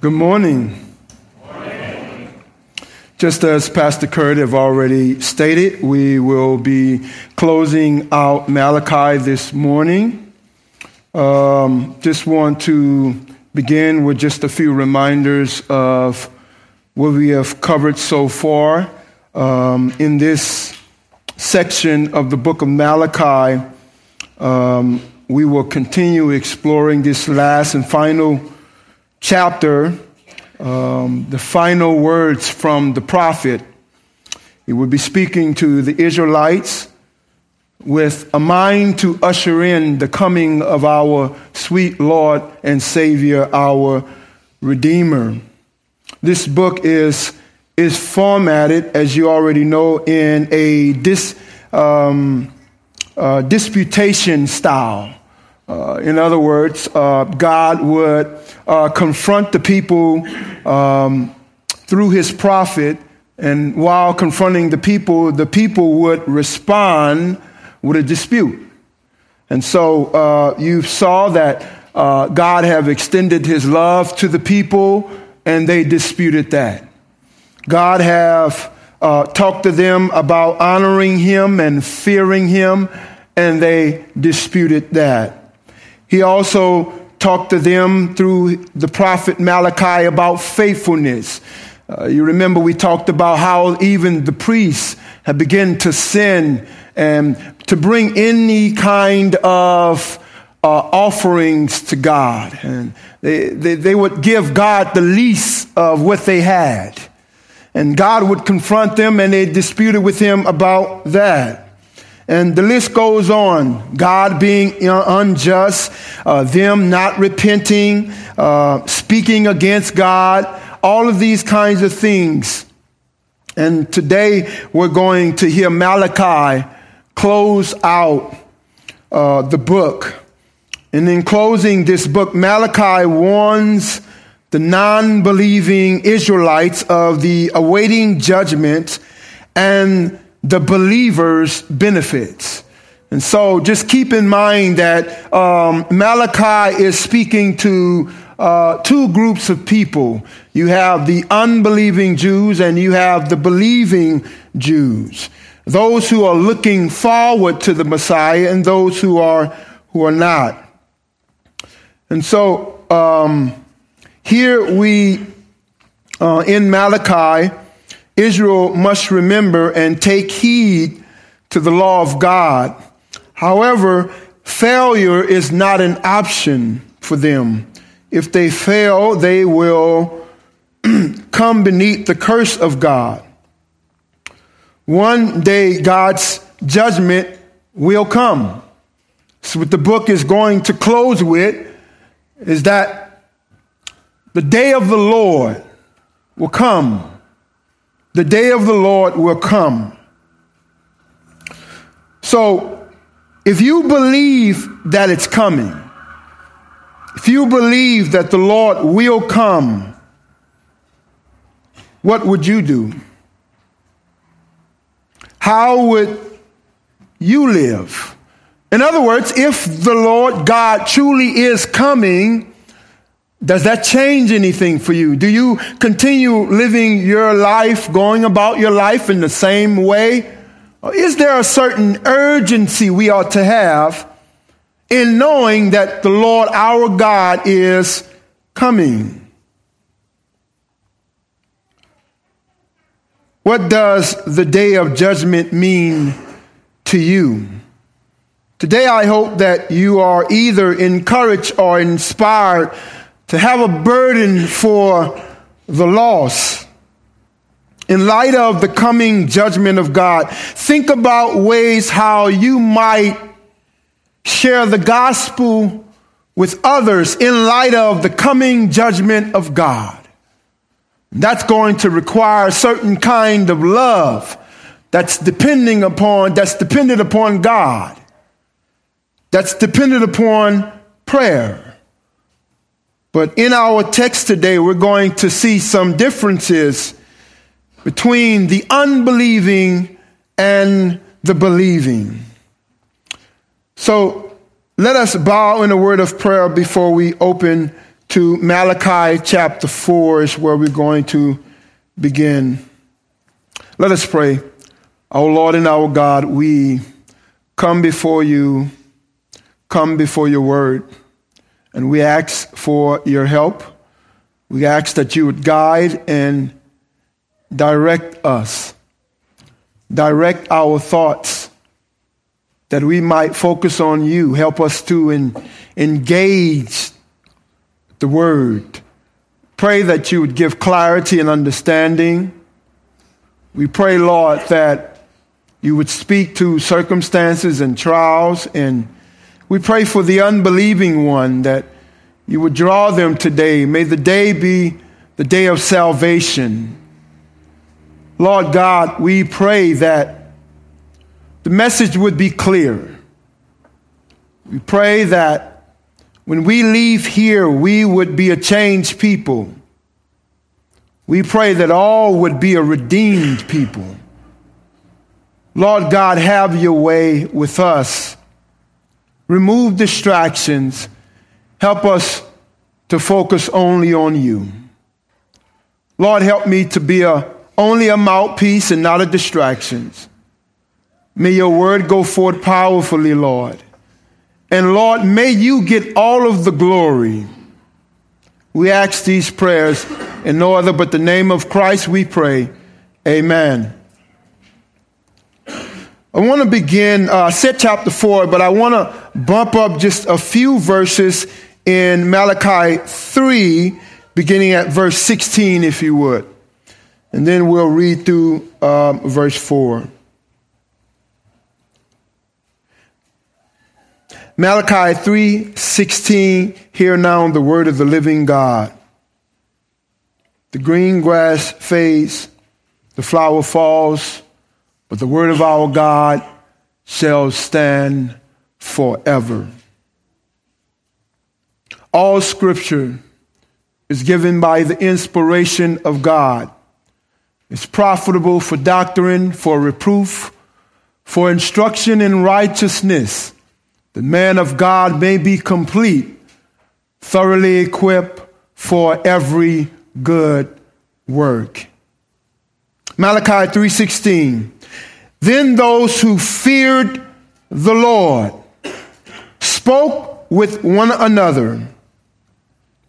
Good morning. Just as Pastor Kurt have already stated, we will be closing out Malachi this morning. Um, just want to begin with just a few reminders of what we have covered so far um, in this section of the book of Malachi. Um, we will continue exploring this last and final chapter, um, the final words from the prophet. He would be speaking to the Israelites with a mind to usher in the coming of our sweet Lord and Savior, our Redeemer. This book is, is formatted, as you already know, in a dis, um, uh, disputation style. Uh, in other words, uh, God would uh, confront the people um, through his prophet, and while confronting the people, the people would respond with a dispute. And so uh, you saw that uh, God have extended his love to the people, and they disputed that. God have uh, talked to them about honoring him and fearing him, and they disputed that. He also talked to them through the prophet Malachi about faithfulness. Uh, you remember we talked about how even the priests had begun to sin and to bring any kind of uh, offerings to God. And they, they, they would give God the least of what they had. And God would confront them and they disputed with him about that. And the list goes on. God being unjust, uh, them not repenting, uh, speaking against God, all of these kinds of things. And today we're going to hear Malachi close out uh, the book. And in closing this book, Malachi warns the non believing Israelites of the awaiting judgment and the believer's benefits. And so just keep in mind that um, Malachi is speaking to uh, two groups of people. You have the unbelieving Jews and you have the believing Jews. Those who are looking forward to the Messiah and those who are, who are not. And so um, here we, uh, in Malachi, Israel must remember and take heed to the law of God. However, failure is not an option for them. If they fail, they will come beneath the curse of God. One day, God's judgment will come. So, what the book is going to close with is that the day of the Lord will come the day of the Lord will come. So, if you believe that it's coming, if you believe that the Lord will come, what would you do? How would you live? In other words, if the Lord God truly is coming, does that change anything for you? Do you continue living your life, going about your life in the same way? Or is there a certain urgency we ought to have in knowing that the Lord our God is coming? What does the day of judgment mean to you? Today, I hope that you are either encouraged or inspired to have a burden for the lost. In light of the coming judgment of God, think about ways how you might share the gospel with others in light of the coming judgment of God. That's going to require a certain kind of love that's depending upon, that's dependent upon God. That's dependent upon prayer. But in our text today, we're going to see some differences between the unbelieving and the believing. So let us bow in a word of prayer before we open to Malachi chapter 4 is where we're going to begin. Let us pray. Our Lord and our God, we come before you, come before your word, and we ask for your help. We ask that you would guide and direct us, direct our thoughts, that we might focus on you. Help us to engage the word. Pray that you would give clarity and understanding. We pray, Lord, that you would speak to circumstances and trials. And we pray for the unbelieving one that you would draw them today. May the day be the day of salvation. Lord God, we pray that the message would be clear. We pray that when we leave here, we would be a changed people. We pray that all would be a redeemed people. Lord God, have your way with us. Remove distractions. Help us to focus only on you. Lord, help me to be a, only a mouthpiece and not a distraction. May your word go forth powerfully, Lord. And Lord, may you get all of the glory. We ask these prayers in no other but the name of Christ we pray. Amen. I want to begin, uh, set chapter 4, but I want to bump up just a few verses in Malachi 3, beginning at verse 16, if you would. And then we'll read through um, verse 4. Malachi 3:16 Hear now the word of the living God. The green grass fades, the flower falls, but the word of our God shall stand forever. All scripture is given by the inspiration of God. It's profitable for doctrine, for reproof, for instruction in righteousness. The man of God may be complete, thoroughly equipped for every good work. Malachi 3:16 then those who feared the Lord spoke with one another.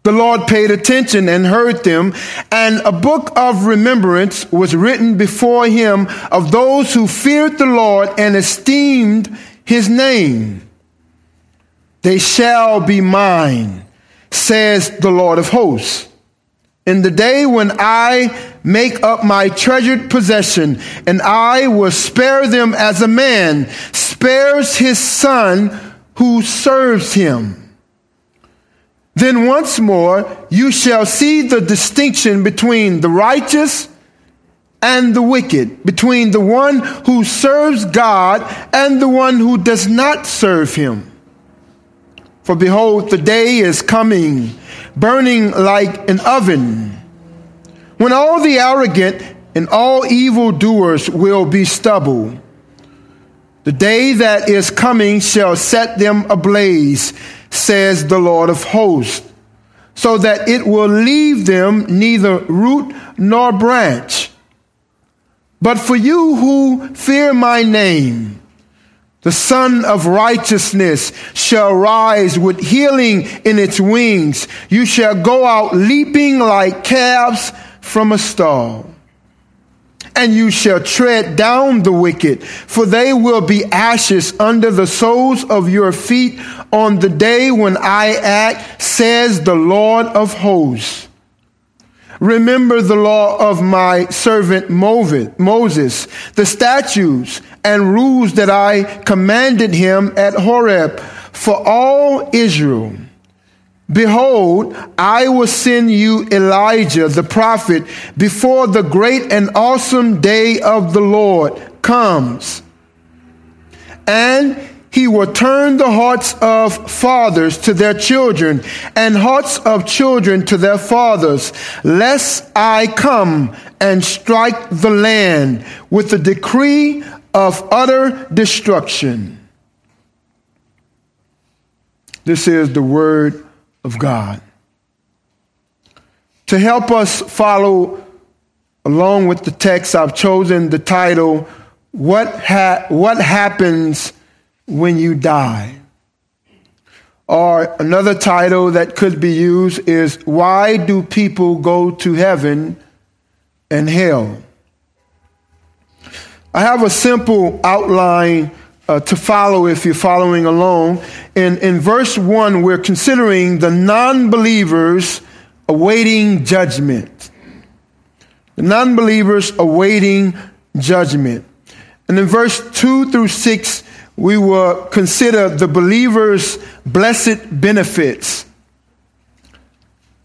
The Lord paid attention and heard them, and a book of remembrance was written before him of those who feared the Lord and esteemed his name. They shall be mine, says the Lord of hosts. In the day when I make up my treasured possession, and I will spare them as a man spares his son who serves him. Then once more you shall see the distinction between the righteous and the wicked, between the one who serves God and the one who does not serve him. For behold, the day is coming burning like an oven, when all the arrogant and all evildoers will be stubble. The day that is coming shall set them ablaze, says the Lord of hosts, so that it will leave them neither root nor branch. But for you who fear my name, the Sun of Righteousness shall rise with healing in its wings. You shall go out leaping like calves from a stall. And you shall tread down the wicked, for they will be ashes under the soles of your feet on the day when I act, says the Lord of hosts. Remember the law of my servant Moses, the statutes and rules that I commanded him at Horeb for all Israel. Behold, I will send you Elijah the prophet before the great and awesome day of the Lord comes. And he will turn the hearts of fathers to their children and hearts of children to their fathers, lest I come and strike the land with the decree of utter destruction. This is the word of God. To help us follow along with the text, I've chosen the title, What, ha- what Happens When You Die? Or another title that could be used is Why Do People Go to Heaven and Hell? I have a simple outline uh, to follow if you're following along. In, in verse 1, we're considering the non believers awaiting judgment. The non believers awaiting judgment. And in verse 2 through 6, we will consider the believer's blessed benefits.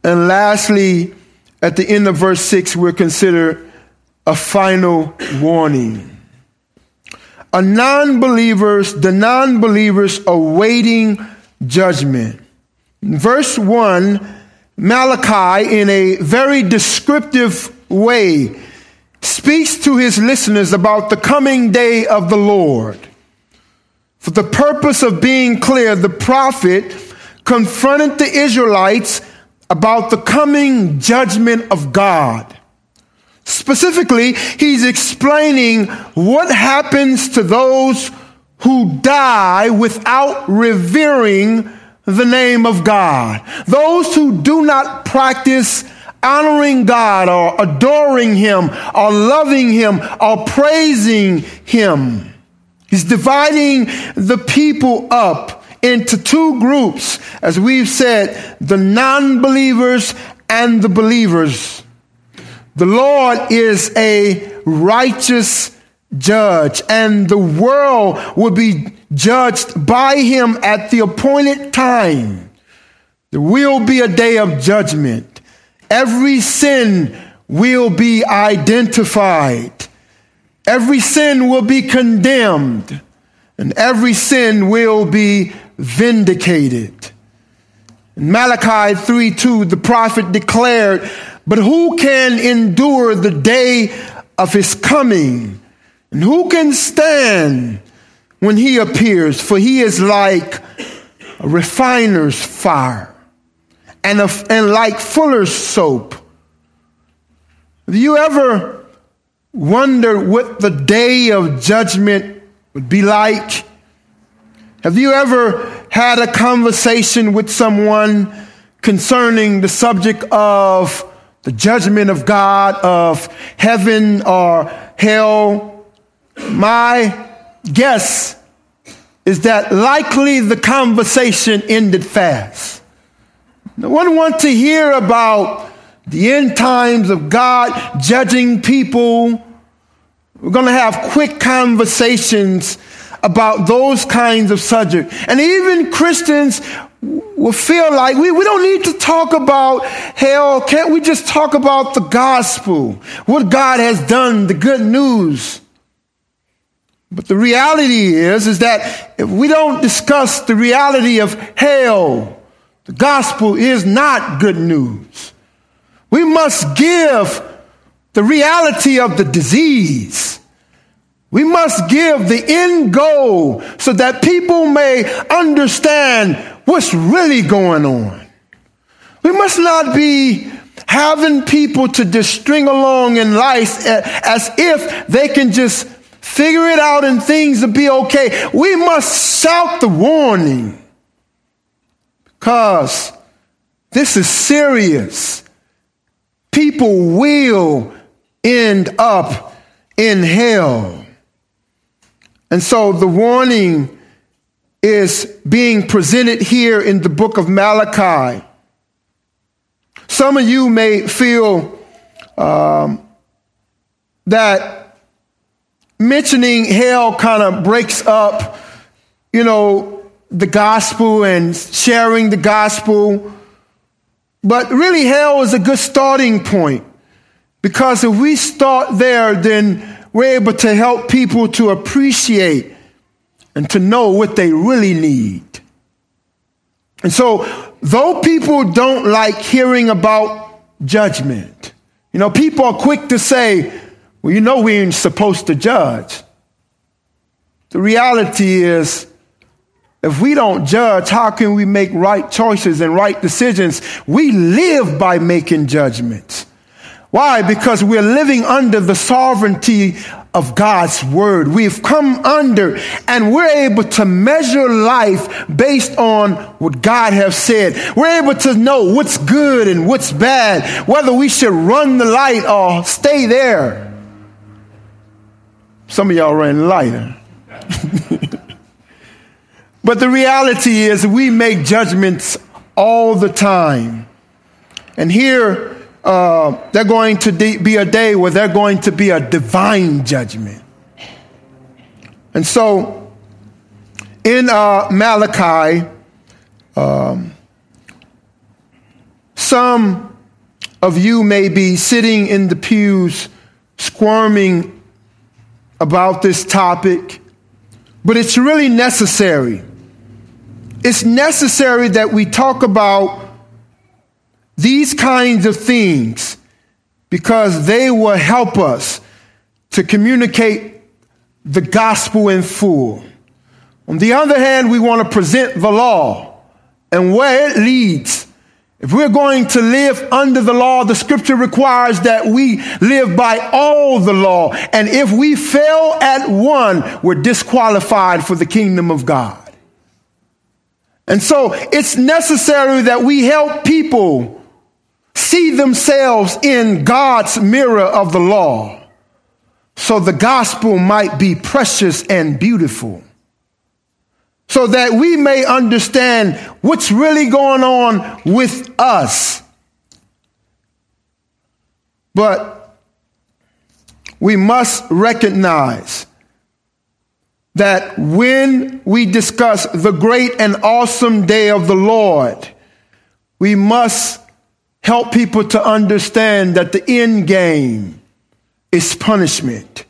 And lastly, at the end of verse 6, we'll consider a final warning. A non-believers, the non-believers awaiting judgment. verse 1, Malachi, in a very descriptive way, speaks to his listeners about the coming day of the Lord. For the purpose of being clear, the prophet confronted the Israelites about the coming judgment of God. Specifically, he's explaining what happens to those who die without revering the name of God. Those who do not practice honoring God or adoring Him or loving Him or praising Him. He's dividing the people up into two groups, as we've said, the non believers and the believers. The Lord is a righteous judge, and the world will be judged by him at the appointed time. There will be a day of judgment. Every sin will be identified. Every sin will be condemned, and every sin will be vindicated. In Malachi 3 2, the prophet declared, But who can endure the day of his coming? And who can stand when he appears? For he is like a refiner's fire and, a, and like fuller's soap. Have you ever wondered what the day of judgment would be like? Have you ever had a conversation with someone concerning the subject of the judgment of God, of heaven or hell? My guess is that likely the conversation ended fast. No one wants to hear about the end times of God judging people we're going to have quick conversations about those kinds of subjects. And even Christians will feel like we, we don't need to talk about hell. Can't we just talk about the gospel? What God has done, the good news. But the reality is, is that if we don't discuss the reality of hell, the gospel is not good news. We must give the reality of the disease. We must give the end goal so that people may understand what's really going on. We must not be having people to just string along in life as if they can just figure it out and things will be okay. We must shout the warning because this is serious. People will end up in hell. And so the warning is being presented here in the book of Malachi. Some of you may feel um, that mentioning hell kind of breaks up, you know, the gospel and sharing the gospel. But really, hell is a good starting point. Because if we start there, then we're able to help people to appreciate and to know what they really need. And so, though people don't like hearing about judgment, you know, people are quick to say, well, you know, we ain't supposed to judge. The reality is, if we don't judge, how can we make right choices and right decisions? We live by making judgments. Why? Because we're living under the sovereignty of God's word. We've come under and we're able to measure life based on what God has said. We're able to know what's good and what's bad, whether we should run the light or stay there. Some of y'all ran lighter. but the reality is we make judgments all the time. And here uh, they're going to de- be a day where they're going to be a divine judgment. And so in uh, Malachi, um, some of you may be sitting in the pews squirming about this topic, but it's really necessary. It's necessary that we talk about these kinds of things because they will help us to communicate the gospel in full. On the other hand, we want to present the law and where it leads. If we're going to live under the law, the scripture requires that we live by all the law. And if we fail at one, we're disqualified for the kingdom of God. And so it's necessary that we help people see themselves in God's mirror of the law so the gospel might be precious and beautiful. So that we may understand what's really going on with us. But we must recognize that when we discuss the great and awesome day of the Lord, we must help people to understand that the end game is punishment.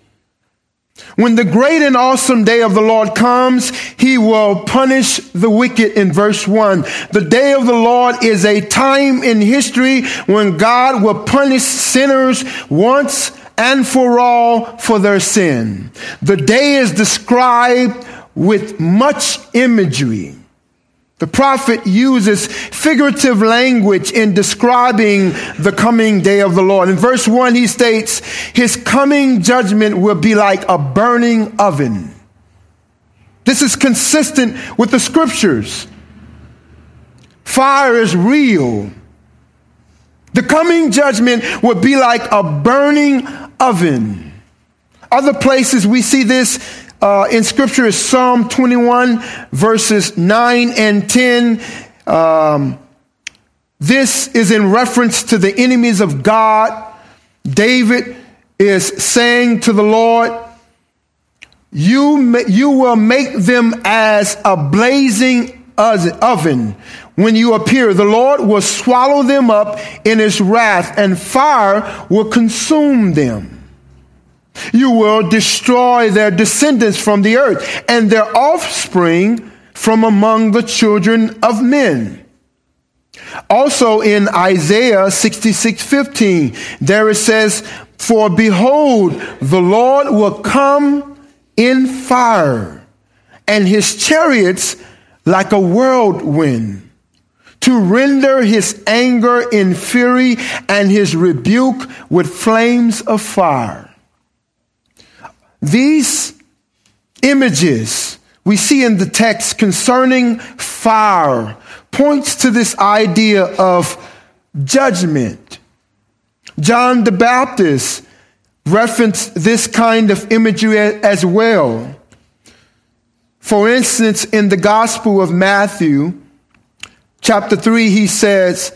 When the great and awesome day of the Lord comes, he will punish the wicked in verse 1. The day of the Lord is a time in history when God will punish sinners once and for all for their sin. The day is described with much imagery. The prophet uses figurative language in describing the coming day of the Lord. In verse 1, he states, His coming judgment will be like a burning oven. This is consistent with the scriptures. Fire is real. The coming judgment will be like a burning oven. Other places we see this uh, in scripture is Psalm 21, verses 9 and 10. Um, this is in reference to the enemies of God. David is saying to the Lord, you, you will make them as a blazing oven when you appear. The Lord will swallow them up in his wrath, and fire will consume them. You will destroy their descendants from the earth and their offspring from among the children of men. Also in Isaiah 66 15, there it says, For behold, the Lord will come in fire, and his chariots like a whirlwind, to render his anger in fury and his rebuke with flames of fire. These images we see in the text concerning fire points to this idea of judgment. John the Baptist referenced this kind of imagery as well. For instance, in the Gospel of Matthew, chapter 3, he says,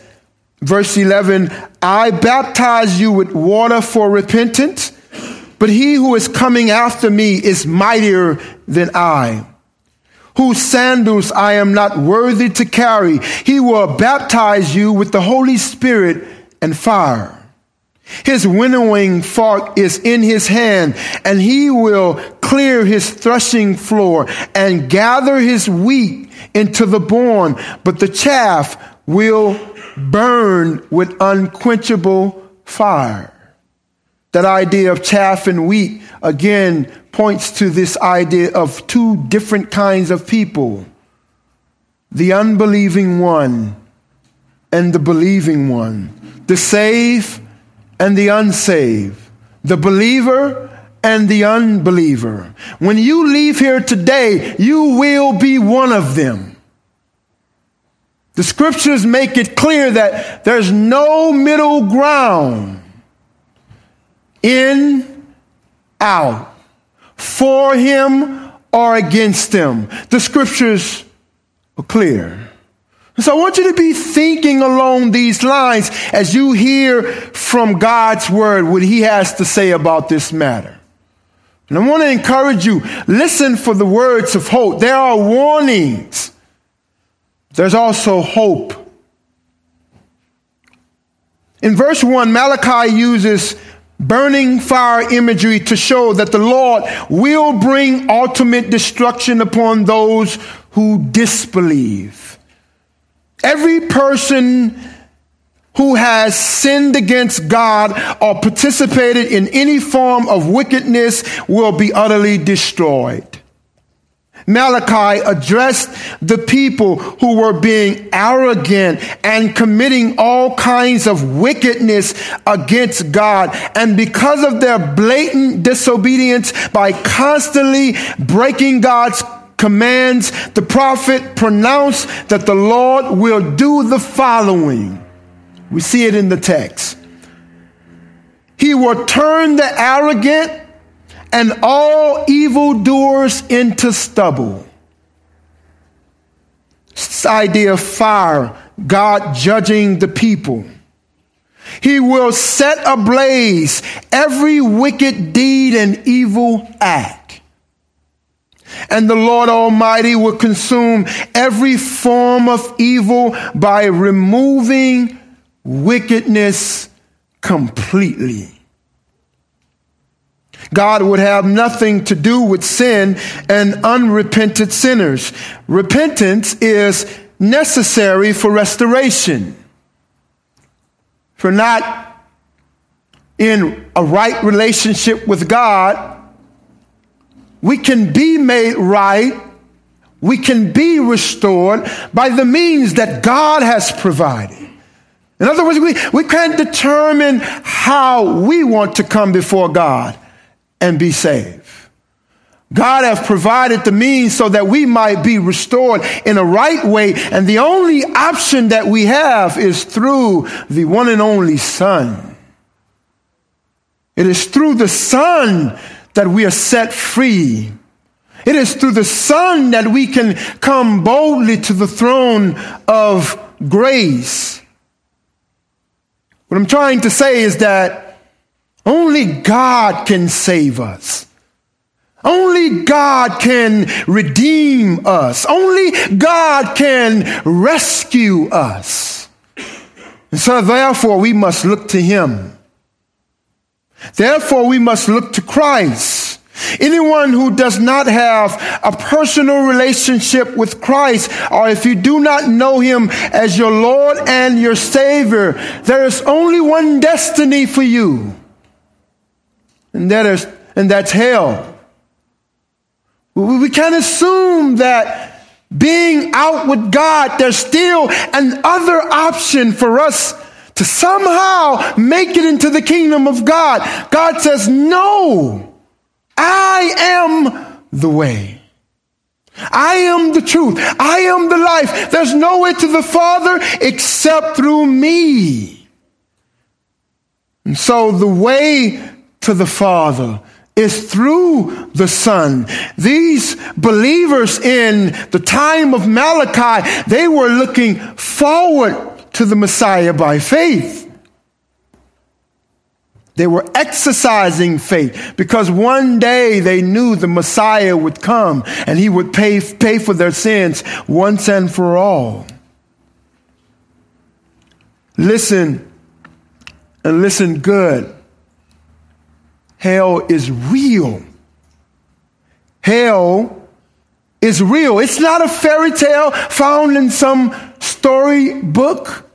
verse 11, I baptize you with water for repentance but he who is coming after me is mightier than I, whose sandals I am not worthy to carry. He will baptize you with the Holy Spirit and fire. His winnowing fork is in his hand, and he will clear his threshing floor and gather his wheat into the barn, but the chaff will burn with unquenchable fire. That idea of chaff and wheat again points to this idea of two different kinds of people. the unbelieving one and the believing one, the saved and the unsaved, the believer and the unbeliever. When you leave here today, you will be one of them. The scriptures make it clear that there's no middle ground. In, out. For him or against him. The scriptures are clear. So I want you to be thinking along these lines as you hear from God's word what he has to say about this matter. And I want to encourage you, listen for the words of hope. There are warnings. There's also hope. In verse 1, Malachi uses burning fire imagery to show that the Lord will bring ultimate destruction upon those who disbelieve. Every person who has sinned against God or participated in any form of wickedness will be utterly destroyed. Malachi addressed the people who were being arrogant and committing all kinds of wickedness against God. And because of their blatant disobedience by constantly breaking God's commands, the prophet pronounced that the Lord will do the following. We see it in the text. He will turn the arrogant and all evildoers into stubble. This idea of fire, God judging the people. He will set ablaze every wicked deed and evil act. And the Lord Almighty will consume every form of evil by removing wickedness completely. God would have nothing to do with sin and unrepentant sinners. Repentance is necessary for restoration. For not in a right relationship with God, we can be made right, we can be restored by the means that God has provided. In other words, we, we can't determine how we want to come before God and be saved. God has provided the means so that we might be restored in a right way. And the only option that we have is through the one and only Son. It is through the Son that we are set free. It is through the Son that we can come boldly to the throne of grace. What I'm trying to say is that only God can save us. Only God can redeem us. Only God can rescue us. And so therefore we must look to Him. Therefore we must look to Christ. Anyone who does not have a personal relationship with Christ, or if you do not know Him as your Lord and your Savior, there is only one destiny for you and that is and that's hell. We, can't assume that being out with God, there's still an other option for us to somehow make it into the kingdom of God. God says, No, I am the way. I am the truth. I am the life. There's no way to the Father except through me. And so the way to the Father is through the Son. These believers in the time of Malachi, they were looking forward to the Messiah by faith. They were exercising faith because one day they knew the Messiah would come and he would pay, pay for their sins once and for all. Listen and listen good hell is real. Hell is real. It's not a fairy tale found in some storybook.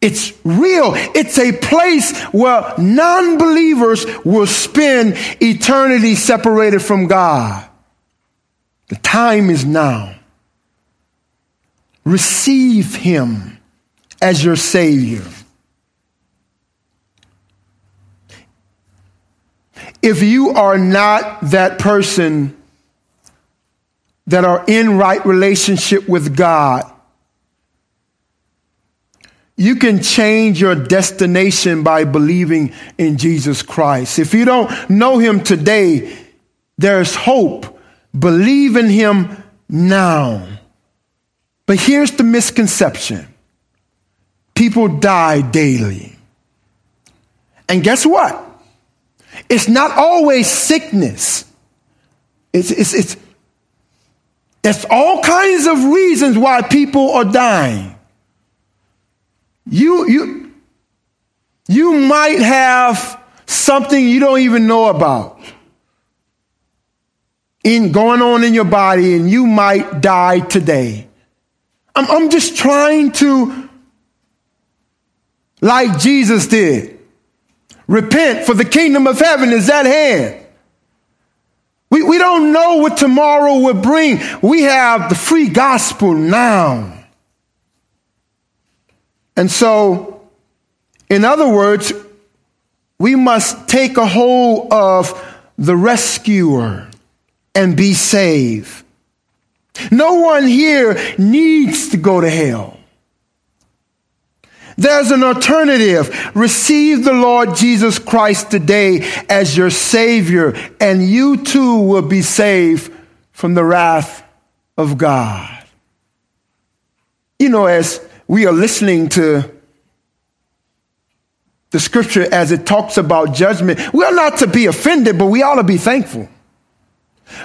It's real. It's a place where non believers will spend eternity separated from God. The time is now. receive him as your Savior. If you are not that person that are in right relationship with God, you can change your destination by believing in Jesus Christ. If you don't know him today, there's hope. Believe in him now. But here's the misconception people die daily. And guess what? It's not always sickness. It's, it's, it's, there's all kinds of reasons why people are dying. You, you, you might have something you don't even know about in going on in your body and you might die today. I'm, I'm just trying to, like Jesus did, repent for the kingdom of heaven is at hand. We, we don't know what tomorrow will bring. We have the free gospel now. And so, in other words, we must take a hold of the rescuer and be saved. No one here needs to go to hell. There's an alternative. Receive the Lord Jesus Christ today as your Savior, and you too will be saved from the wrath of God. You know, as we are listening to the scripture as it talks about judgment, we are not to be offended, but we ought to be thankful.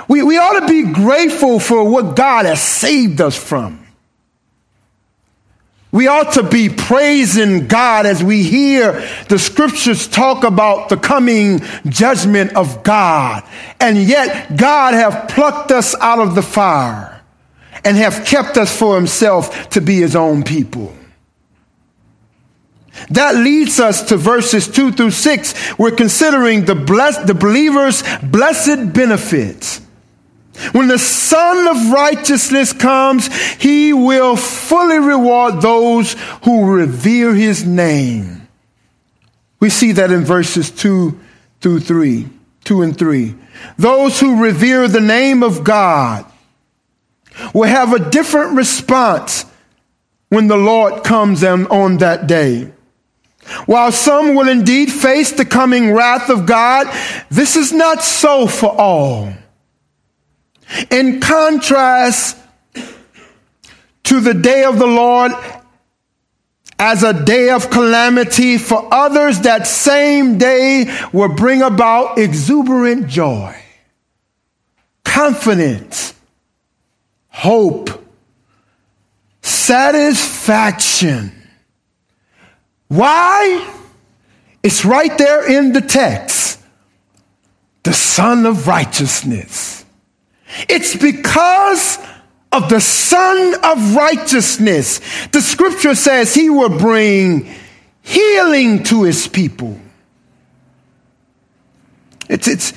We, we ought to be grateful for what God has saved us from. We ought to be praising God as we hear the scriptures talk about the coming judgment of God. And yet God have plucked us out of the fire and have kept us for himself to be his own people. That leads us to verses two through six. We're considering the blessed, the believer's blessed benefits. When the Son of Righteousness comes, he will fully reward those who revere his name. We see that in verses 2 through 3, 2 and 3. Those who revere the name of God will have a different response when the Lord comes on that day. While some will indeed face the coming wrath of God, this is not so for all. In contrast to the day of the Lord as a day of calamity, for others, that same day will bring about exuberant joy, confidence, hope, satisfaction. Why? It's right there in the text. The Son of Righteousness it's because of the Son of Righteousness. The scripture says he will bring healing to his people. It's, it's,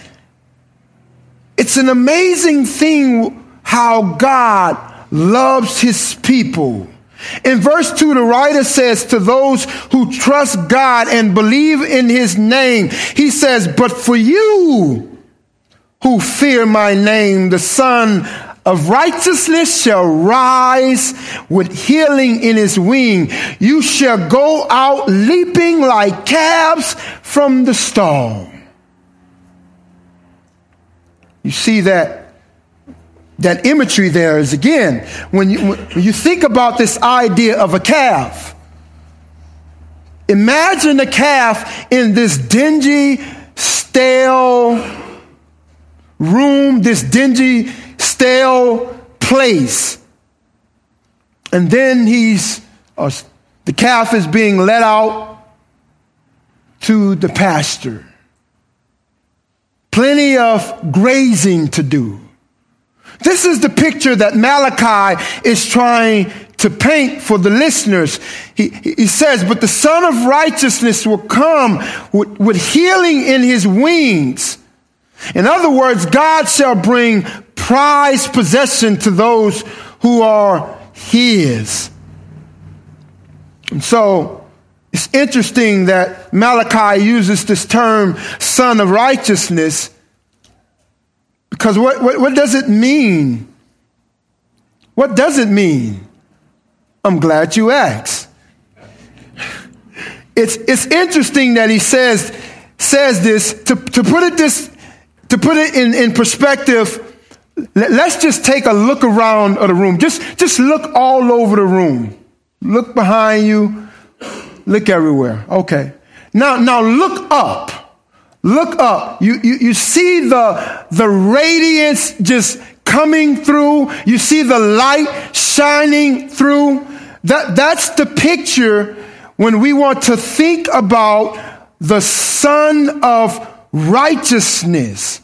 it's an amazing thing how God loves his people. In verse 2, the writer says to those who trust God and believe in his name, he says, But for you, who fear my name, the Son of righteousness shall rise with healing in his wing. You shall go out leaping like calves from the stall. You see that that imagery there is again when you when you think about this idea of a calf. Imagine a calf in this dingy, stale, room, this dingy, stale place. And then he's, uh, the calf is being let out to the pasture. Plenty of grazing to do. This is the picture that Malachi is trying to paint for the listeners. He, he says, But the Son of Righteousness will come with, with healing in his wings in other words, God shall bring prized possession to those who are his. And so it's interesting that Malachi uses this term, son of righteousness, because what, what, what does it mean? What does it mean? I'm glad you asked. It's, it's interesting that he says, says this to, to put it this to put it in, in perspective let's just take a look around of the room. Just just look all over the room. Look behind you. Look everywhere. Okay. Now now look up. Look up. You you, you see the the radiance just coming through. You see the light shining through. That that's the picture when we want to think about the Son of Righteousness.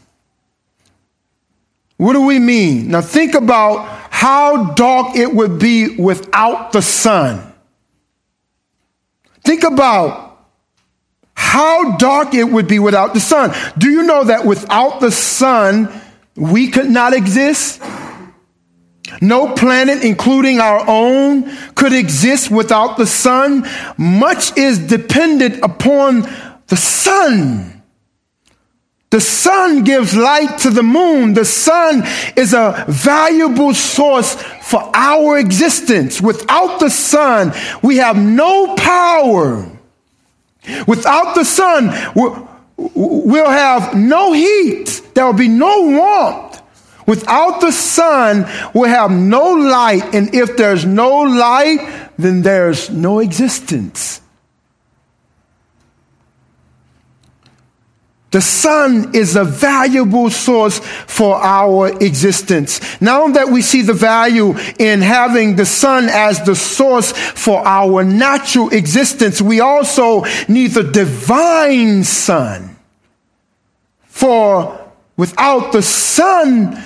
What do we mean? Now think about how dark it would be without the sun. Think about how dark it would be without the sun. Do you know that without the sun, we could not exist? No planet, including our own, could exist without the sun. Much is dependent upon the sun. The sun gives light to the moon. The sun is a valuable source for our existence. Without the sun, we have no power. Without the sun, we'll have no heat. There will be no warmth. Without the sun, we'll have no light. And if there's no light, then there's no existence. The sun is a valuable source for our existence. Now that we see the value in having the sun as the source for our natural existence, we also need the divine sun. For without the sun,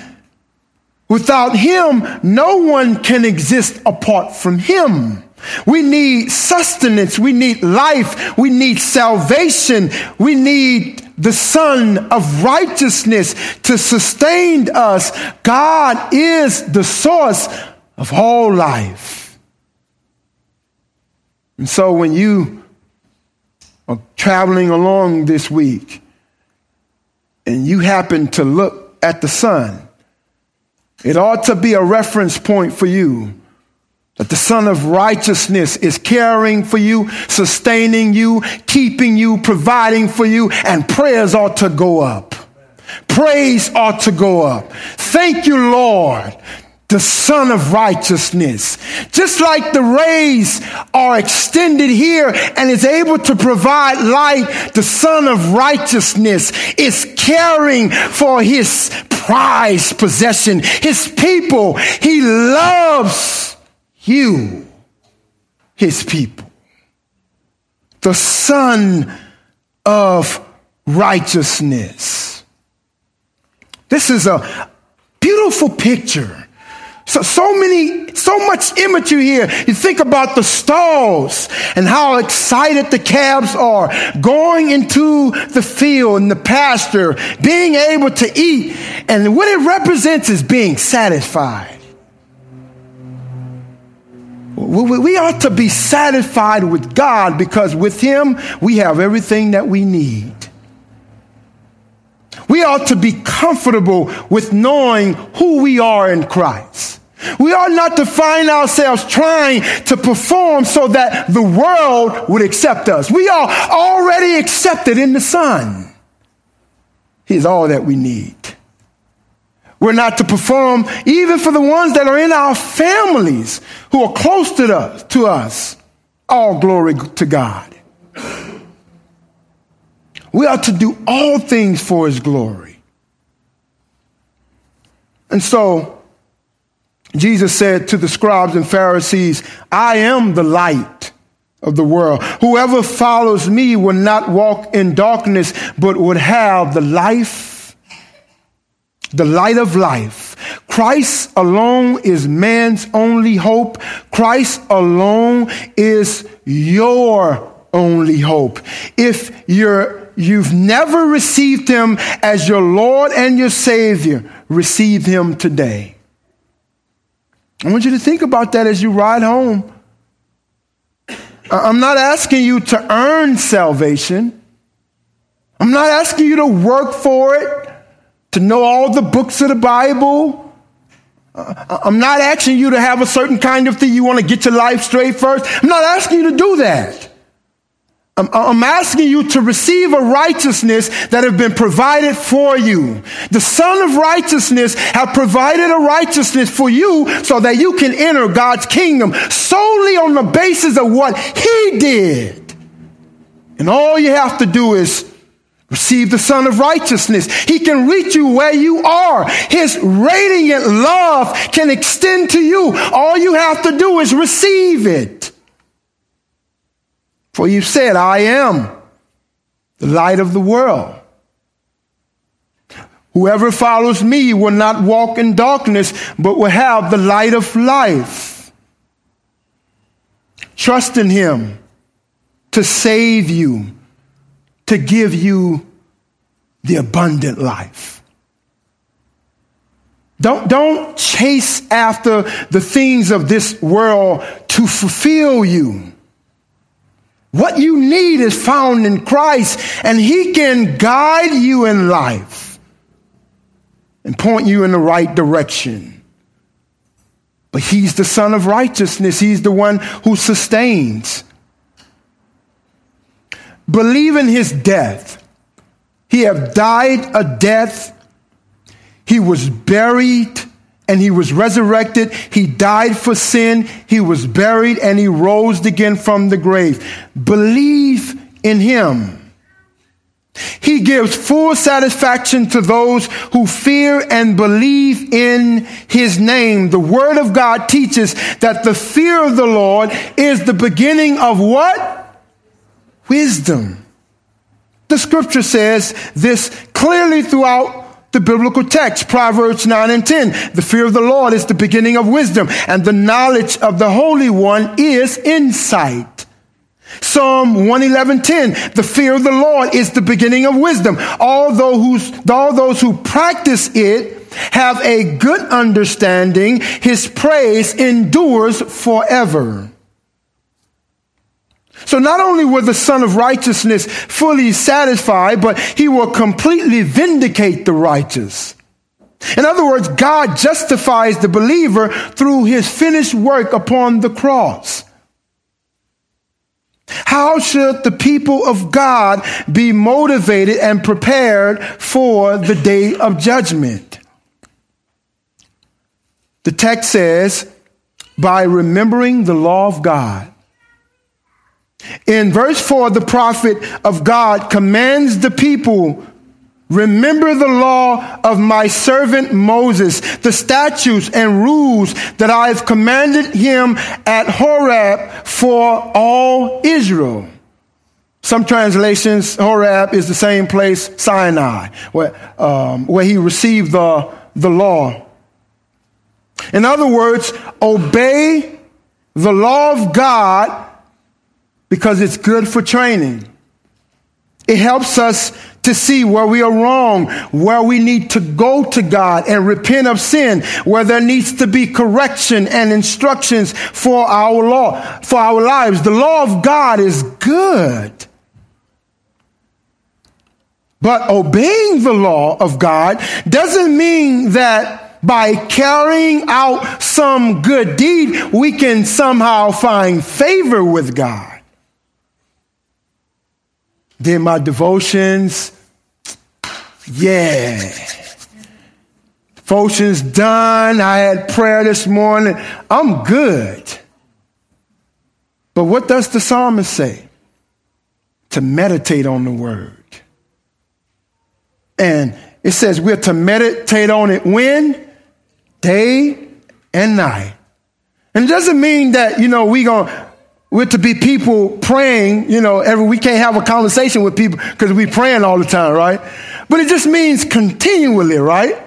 without him, no one can exist apart from him. We need sustenance. We need life. We need salvation. We need the Sun of righteousness to sustain us. God is the source of all life. And so when you are traveling along this week and you happen to look at the sun, it ought to be a reference point for you the Sun of Righteousness is caring for you, sustaining you, keeping you, providing for you, and prayers ought to go up. Praise ought to go up. Thank you, Lord, the Sun of Righteousness. Just like the rays are extended here and is able to provide light, the Sun of Righteousness is caring for his prized possession, his people. He loves you, his people. The Sun of Righteousness. This is a beautiful picture. So, so many, so much imagery here. You think about the stalls and how excited the calves are going into the field and the pasture, being able to eat. And what it represents is being satisfied. We ought to be satisfied with God because with Him we have everything that we need. We ought to be comfortable with knowing who we are in Christ. We ought not to find ourselves trying to perform so that the world would accept us. We are already accepted in the Son. He's all that we need. We're not to perform even for the ones that are in our families who are close to us. To us. All glory to God. We are to do all things for his glory. And so, Jesus said to the scribes and Pharisees, I am the light of the world. Whoever follows me will not walk in darkness, but would have the life the light of life. Christ alone is man's only hope. Christ alone is your only hope. If you're, you've never received him as your Lord and your Savior, receive him today. I want you to think about that as you ride home. I'm not asking you to earn salvation. I'm not asking you to work for it, to know all the books of the Bible. Uh, I'm not asking you to have a certain kind of thing you want to get your life straight first. I'm not asking you to do that. I'm, I'm, asking you to receive a righteousness that have been provided for you. The Son of Righteousness have provided a righteousness for you so that you can enter God's kingdom solely on the basis of what He did. And all you have to do is receive the Son of Righteousness. He can reach you where you are. His radiant love can extend to you. All you have to do is receive it. For you said, I am the light of the world. Whoever follows me will not walk in darkness, but will have the light of life. Trust in him to save you, to give you the abundant life. Don't, don't chase after the things of this world to fulfill you. What you need is found in Christ, and He can guide you in life and point you in the right direction. But He's the Son of righteousness, He's the one who sustains. Believe in His death. He have died a death. He was buried and he was resurrected. He died for sin. He was buried and he rose again from the grave. Believe in him. He gives full satisfaction to those who fear and believe in his name. The word of God teaches that the fear of the Lord is the beginning of what? Wisdom. The scripture says this clearly throughout the biblical text, Proverbs 9 and 10. The fear of the Lord is the beginning of wisdom, and the knowledge of the Holy One is insight. Psalm 111:10 The fear of the Lord is the beginning of wisdom. All those, all those who practice it have a good understanding. His praise endures forever. So not only will the Son of Righteousness fully satisfy, but he will completely vindicate the righteous. In other words, God justifies the believer through his finished work upon the cross. How should the people of God be motivated and prepared for the day of judgment? The text says, by remembering the law of God in verse 4, the prophet of God commands the people Remember the law of my servant Moses, the statutes and rules that I have commanded him at Horeb for all Israel. Some translations, Horeb is the same place, Sinai, where, um, where he received the, the law. In other words, obey the law of God because it's good for training. It helps us to see where we are wrong, where we need to go to God and repent of sin, where there needs to be correction and instructions for our law, for our lives. The law of God is good. But obeying the law of God doesn't mean that by carrying out some good deed, we can somehow find favor with God did my devotions. Yeah. Devotions done. I had prayer this morning. I'm good. But what does the psalmist say? To meditate on the word. And it says we're to meditate on it when? Day and night. And it doesn't mean that, you know, we going to we're to be people praying, you know, every, we can't have a conversation with people because we're praying all the time, right? But it just means continually, right?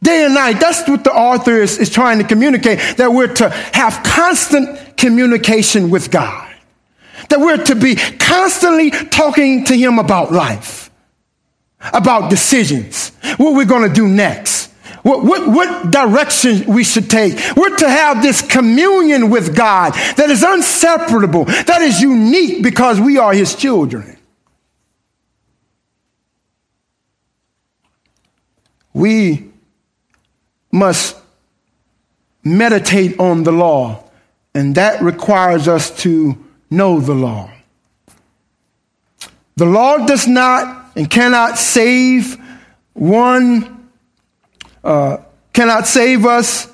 Day and night. That's what the author is, is trying to communicate, that we're to have constant communication with God. That we're to be constantly talking to Him about life, about decisions, what we're going to do next, what, what, what direction we should take. We're to have this communion with God that is inseparable, that is unique because we are His children. We must meditate on the law, and that requires us to know the law. The law does not and cannot save one, uh, cannot save us.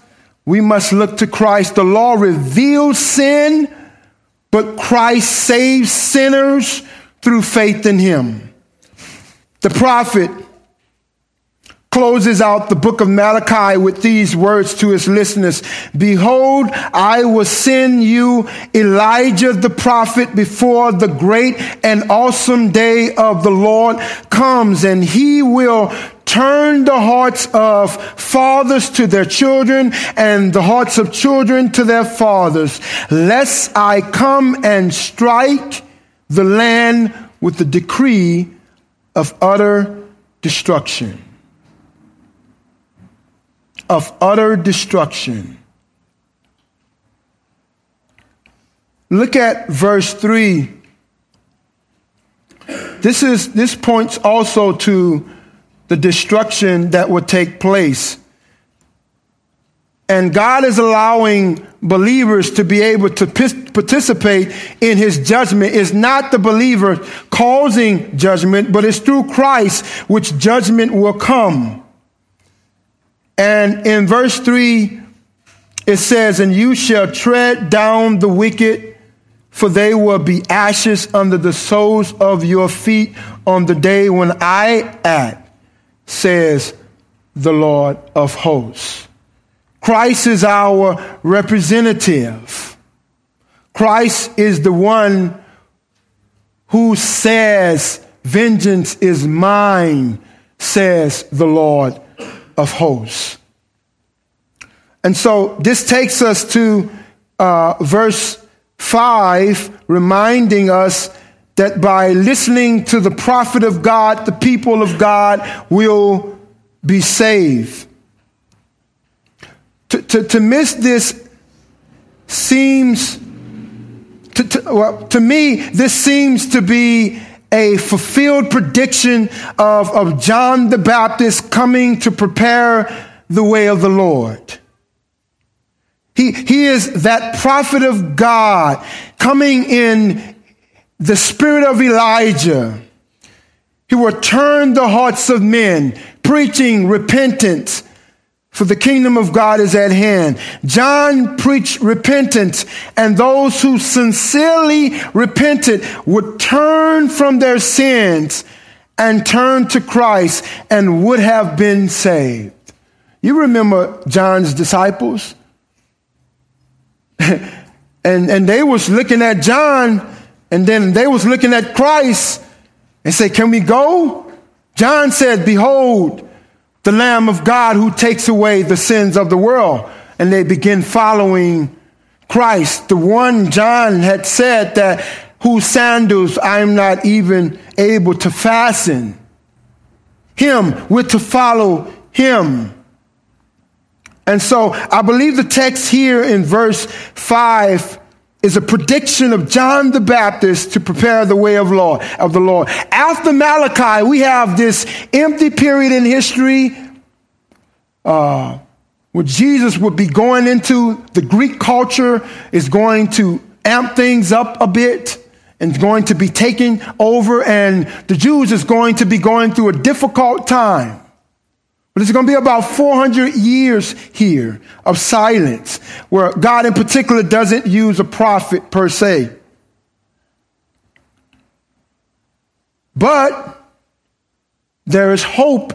We must look to Christ. The law reveals sin, but Christ saves sinners through faith in him. The prophet closes out the book of Malachi with these words to his listeners. Behold, I will send you Elijah the prophet before the great and awesome day of the Lord comes and he will turn the hearts of fathers to their children and the hearts of children to their fathers, lest I come and strike the land with the decree of utter destruction of utter destruction. Look at verse 3. This is this points also to the destruction that would take place. And God is allowing believers to be able to participate in his judgment. It's not the believer causing judgment, but it's through Christ which judgment will come. And in verse 3, it says, And you shall tread down the wicked, for they will be ashes under the soles of your feet on the day when I act, says the Lord of hosts. Christ is our representative. Christ is the one who says, Vengeance is mine, says the Lord of hosts. And so this takes us to uh, verse 5, reminding us that by listening to the prophet of God, the people of God will be saved. To, to, to miss this seems, to, to, well, to me, this seems to be a fulfilled prediction of, of John the Baptist coming to prepare the way of the Lord. He, he is that prophet of God coming in the spirit of Elijah. He will turn the hearts of men, preaching repentance for the kingdom of God is at hand. John preached repentance, and those who sincerely repented would turn from their sins and turn to Christ and would have been saved. You remember John's disciples? and, and they was looking at John, and then they was looking at Christ and say, Can we go? John said, Behold, the Lamb of God who takes away the sins of the world. And they begin following Christ, the one John had said that whose sandals I'm not even able to fasten. Him, we're to follow him. And so I believe the text here in verse 5 is a prediction of John the Baptist to prepare the way of law of the Lord. After Malachi, we have this empty period in history uh, where Jesus would be going into the Greek culture, is going to amp things up a bit and going to be taken over, and the Jews is going to be going through a difficult time. But it's going to be about 400 years here of silence where God in particular doesn't use a prophet per se. But there is hope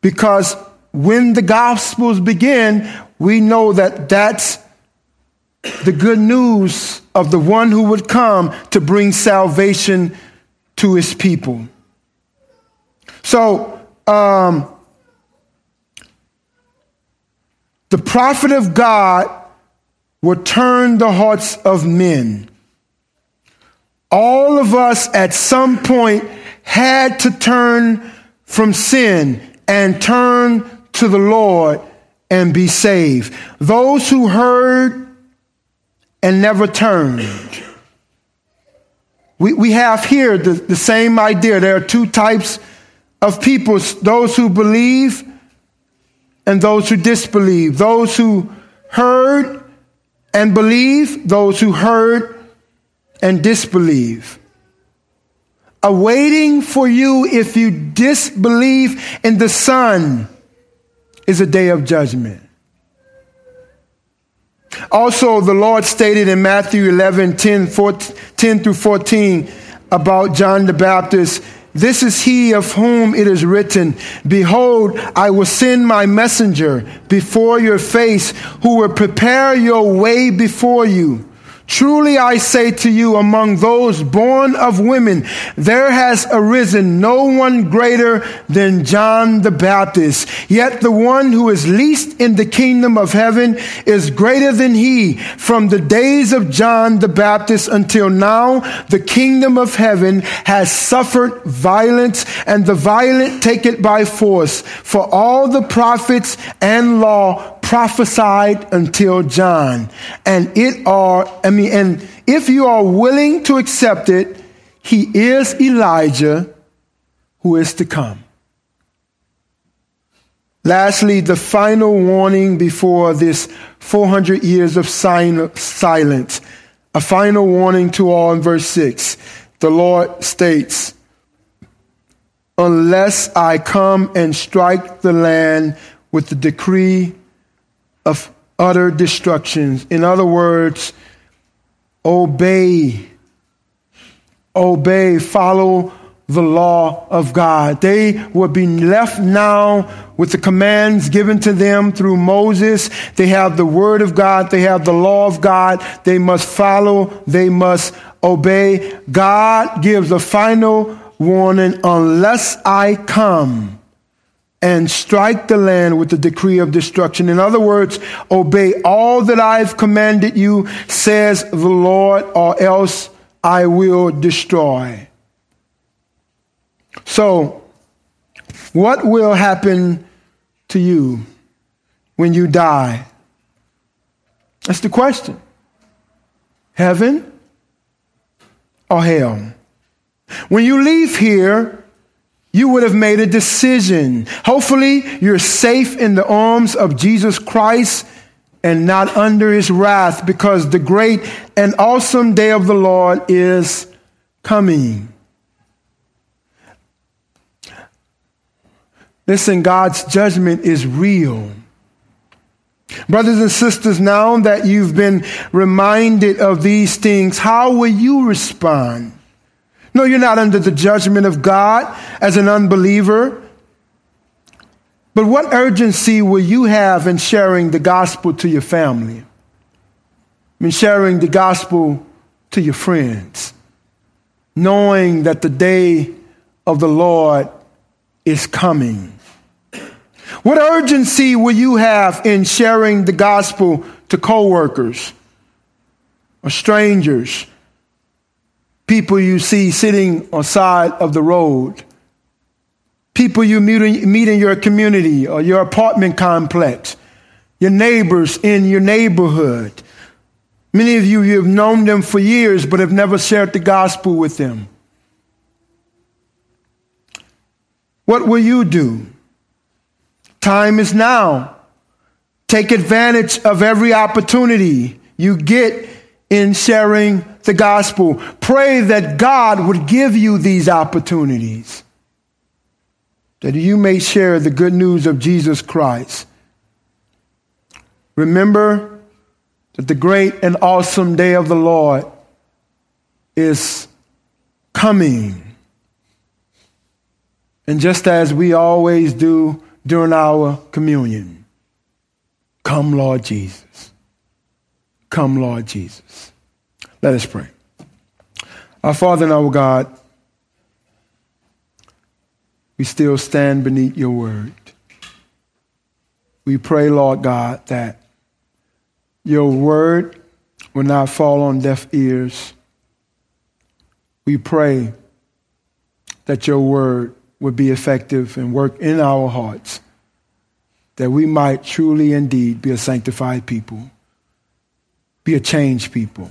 because when the gospels begin, we know that that's the good news of the one who would come to bring salvation to his people. So, um, The prophet of God will turn the hearts of men. All of us at some point had to turn from sin and turn to the Lord and be saved. Those who heard and never turned. We, we have here the, the same idea. There are two types of people those who believe and those who disbelieve. Those who heard and believe, those who heard and disbelieve. Awaiting for you if you disbelieve in the Son is a day of judgment. Also, the Lord stated in Matthew 11 10, 14, 10 through 14 about John the Baptist. This is he of whom it is written, Behold, I will send my messenger before your face, who will prepare your way before you. Truly I say to you, among those born of women, there has arisen no one greater than John the Baptist. Yet the one who is least in the kingdom of heaven is greater than he. From the days of John the Baptist until now, the kingdom of heaven has suffered violence, and the violent take it by force. For all the prophets and law prophesied until John. And it are, mean, and if you are willing to accept it, he is Elijah who is to come. Lastly, the final warning before this 400 years of silence. A final warning to all in verse 6. The Lord states, Unless I come and strike the land with the decree of utter destructions. In other words, obey. Obey, follow the law of God. They will be left now with the commands given to them through Moses. They have the word of God. They have the law of God. They must follow. They must obey. God gives a final warning unless I come and strike the land with the decree of destruction. In other words, obey all that I've commanded you, says the Lord, or else I will destroy. So, what will happen to you when you die? That's the question. Heaven or hell? When you leave here, you would have made a decision. Hopefully, you're safe in the arms of Jesus Christ and not under his wrath because the great and awesome day of the Lord is coming. Listen, God's judgment is real. Brothers and sisters, now that you've been reminded of these things, how will you respond? No, you're not under the judgment of God as an unbeliever. But what urgency will you have in sharing the gospel to your family? In sharing the gospel to your friends, knowing that the day of the Lord is coming. What urgency will you have in sharing the gospel to coworkers or strangers people you see sitting on side of the road, people you meet, in your community or your apartment complex, your neighbors in your neighborhood. Many of you, you have known them for years but have never shared the gospel with them. What will you do? Time is now. Take advantage of every opportunity you get in sharing the gospel. Pray that God would give you these opportunities, that you may share the good news of Jesus Christ. Remember that the great and awesome day of the Lord is coming. And just as we always do during our communion, come, Lord Jesus. Come, Lord Jesus. Let us pray. Our Father and our God, we still stand beneath your word. We pray, Lord God, that your word will not fall on deaf ears. We pray that your word would be effective and work in our hearts that we might truly indeed be a sanctified people, be a changed people.